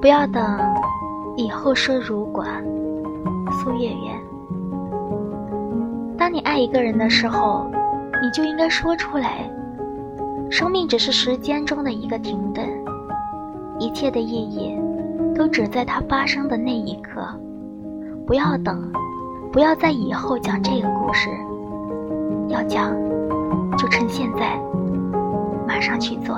不要等以后说如果苏月圆。当你爱一个人的时候你就应该说出来。生命只是时间中的一个停顿一切的意义都只在它发生的那一刻。不要等不要在以后讲这个故事要讲就趁现在马上去做。